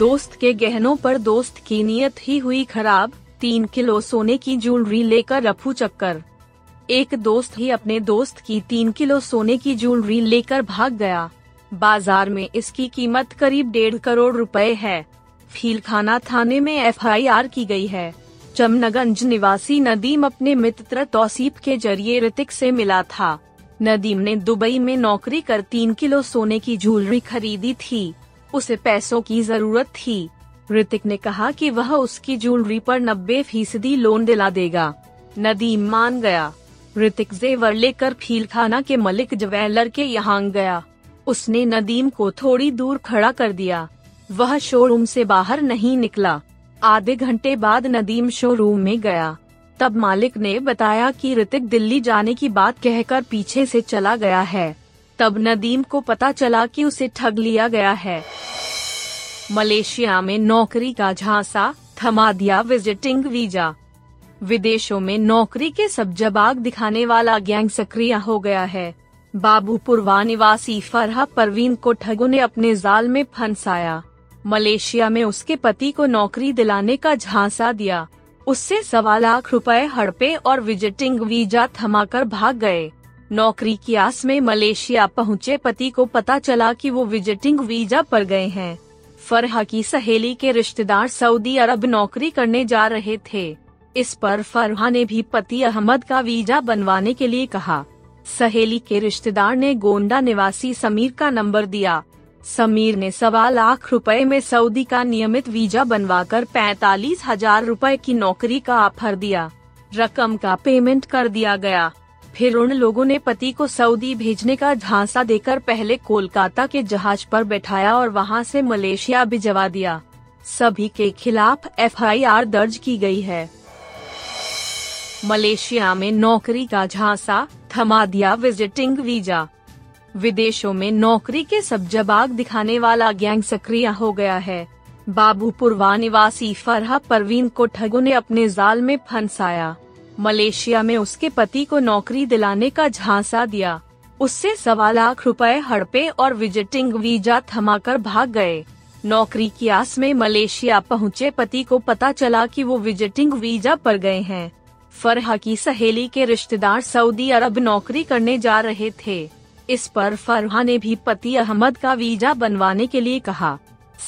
दोस्त के गहनों पर दोस्त की नीयत ही हुई खराब, तीन किलो सोने की ज्वेलरी लेकर रफू चक्कर। एक दोस्त ही अपने दोस्त की तीन किलो सोने की ज्वेलरी लेकर भाग गया। बाज़ार में इसकी कीमत करीब डेढ़ करोड़ रुपए है। फीलखाना थाने में एफआईआर की गई है। चमनगंज निवासी नदीम अपने मित्र तौसीफ के ज़रिए ऋतिक से मिला था। नदीम ने दुबई में नौकरी कर तीन किलो सोने की ज्वेलरी खरीदी थी। उसे पैसों की ज़रूरत थी। ऋतिक ने कहा कि वह उसकी ज्वेलरी पर नब्बे फ़ीसदी लोन दिला देगा। नदीम मान गया। ऋतिक जेवर लेकर फीलखाना के मलिक ज्वेलर के यहाँ गया। उसने नदीम को थोड़ी दूर खड़ा कर दिया। वह शोरूम से बाहर नहीं निकला। आधे घंटे बाद नदीम शोरूम में गया। तब मालिक ने बताया कि ऋतिक दिल्ली जाने की बात कहकर पीछे से चला गया है। तब नदीम को पता चला कि उसे ठग लिया गया है। मलेशिया में नौकरी का झांसा, थमा दिया विजिटिंग वीज़ा। विदेशों में नौकरी के सब जबाग दिखाने वाला गैंग सक्रिय हो गया है। बाबूपुरवा निवासी फरहा परवीन को ठगों ने अपने जाल में फंसाया। मलेशिया में उसके पति को नौकरी दिलाने का झांसा दिया। उससे सवा लाख रुपए हड़पे और विजिटिंग वीज़ा थमाकर भाग गए। नौकरी की आस में मलेशिया पहुँचे पति को पता चला कि वो विजिटिंग वीज़ा पर गए हैं। फरहा की सहेली के रिश्तेदार सऊदी अरब नौकरी करने जा रहे थे। इस पर फरहा ने भी पति अहमद का वीज़ा बनवाने के लिए कहा। सहेली के रिश्तेदार ने गोंडा निवासी समीर का नंबर दिया। समीर ने सवा लाख रुपए में सऊदी का नियमित वीज़ा बनवाकर पैतालीस हज़ार रूपए की नौकरी का ऑफ़र दिया। रकम का पेमेंट कर दिया गया। फिर उन लोगों ने पति को सऊदी भेजने का झांसा देकर पहले कोलकाता के जहाज़ पर बैठाया और वहाँ से मलेशिया भिजवा दिया। सभी के खिलाफ एफआईआर दर्ज की गई है। मलेशिया में नौकरी का झांसा, थमा दिया विजिटिंग वीज़ा। विदेशों में नौकरी के सब जबाग दिखाने वाला गैंग सक्रिय हो गया है। बाबूपुरवा निवासी फरहा परवीन को ठगों ने अपने जाल में फंसाया। मलेशिया में उसके पति को नौकरी दिलाने का झांसा दिया। उससे सवा लाख रुपए हड़पे और विजिटिंग वीज़ा थमाकर भाग गए। नौकरी की आस में मलेशिया पहुँचे, पति को पता चला कि वो विजिटिंग वीज़ा पर गए हैं। फरहा की सहेली के रिश्तेदार सऊदी अरब नौकरी करने जा रहे थे। इस पर फरहा ने भी पति अहमद का वीज़ा बनवाने के लिए कहा।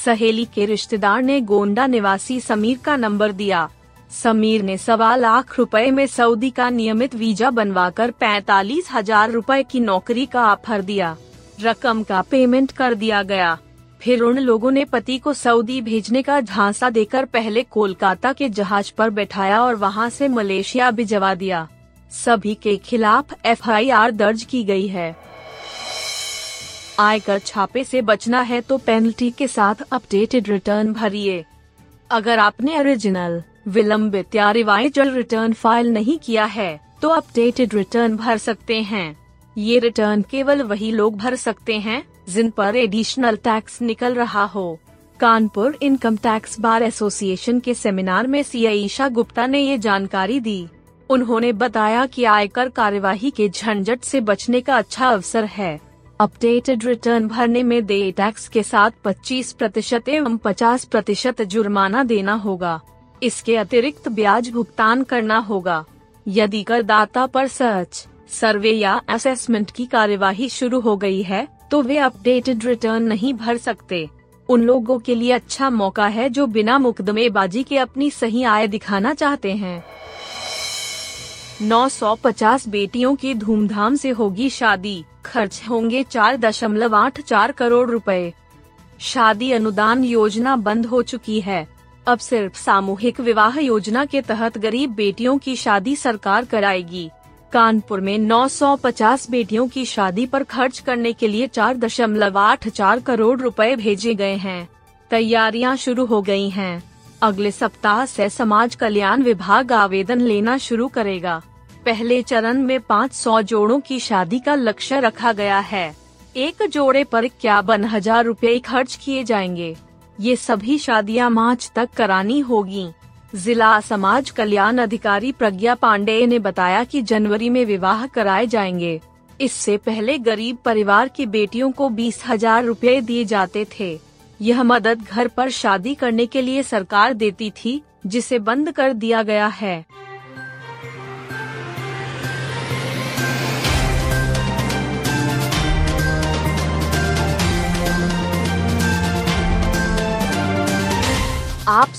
सहेली के रिश्तेदार ने गोंडा निवासी समीर का नंबर दिया। समीर ने सवा लाख रुपए में सऊदी का नियमित वीज़ा बनवाकर पैतालीस हज़ार रूपए की नौकरी का ऑफ़र दिया। रकम का पेमेंट कर दिया गया। फिर उन लोगों ने पति को सऊदी भेजने का झांसा देकर पहले कोलकाता के जहाज़ पर बैठाया और वहाँ से मलेशिया भिजवा दिया। सभी के खिलाफ एफआईआर दर्ज की गई है। आयकर छापे से बचना है तो पेनल्टी के साथ अपडेटेड रिटर्न भरिए। अगर आपने ओरिजिनल विलंबित या रिवाइजल रिटर्न फ़ाइल नहीं किया है तो अपडेटेड रिटर्न भर सकते हैं। ये रिटर्न केवल वही लोग भर सकते हैं, जिन पर एडिशनल टैक्स निकल रहा हो। Kanpur income tax bar association के सेमिनार में सी ईशा गुप्ता ने ये जानकारी दी। उन्होंने बताया कि आयकर कार्यवाही के झंझट से बचने का अच्छा अवसर है। अपडेटेड रिटर्न भरने में दे टैक्स के साथ 25 प्रतिशत एवं 50 प्रतिशत जुर्माना देना होगा। इसके अतिरिक्त ब्याज भुगतान करना होगा। यदि करदाता पर सर्च, सर्वे या असेसमेंट की कार्यवाही शुरू हो गई है तो वे अपडेटेड रिटर्न नहीं भर सकते। उन लोगों के लिए अच्छा मौका है जो बिना मुकदमेबाजी के अपनी सही आय दिखाना चाहते हैं। 950 बेटियों की धूमधाम से होगी शादी। खर्च होंगे चार दशमलव आठ चार करोड़ रुपए। शादी अनुदान योजना बंद हो चुकी है। अब सिर्फ़ सामूहिक विवाह योजना के तहत गरीब बेटियों की शादी सरकार कराएगी। कानपुर में 950 बेटियों की शादी पर खर्च करने के लिए चार दशमलव आठ चार करोड़ रुपए भेजे गए हैं। तैयारियाँ शुरू हो गई हैं। अगले सप्ताह से समाज कल्याण विभाग आवेदन लेना शुरू करेगा। पहले चरण में 500 जोड़ों की शादी का लक्ष्य रखा गया है। एक जोड़े पर इक्यावन हज़ार रूपए खर्च किए जाएँगे। ये सभी शादियाँ मार्च तक करानी होगी। जिला समाज कल्याण अधिकारी प्रज्ञा पांडेय ने बताया कि जनवरी में विवाह कराए जाएँगे। इससे पहले गरीब परिवार की बेटियों को बीस हज़ार रूपए दिए जाते थे। यह मदद घर पर शादी करने के लिए सरकार देती थी, जिसे बंद कर दिया गया है।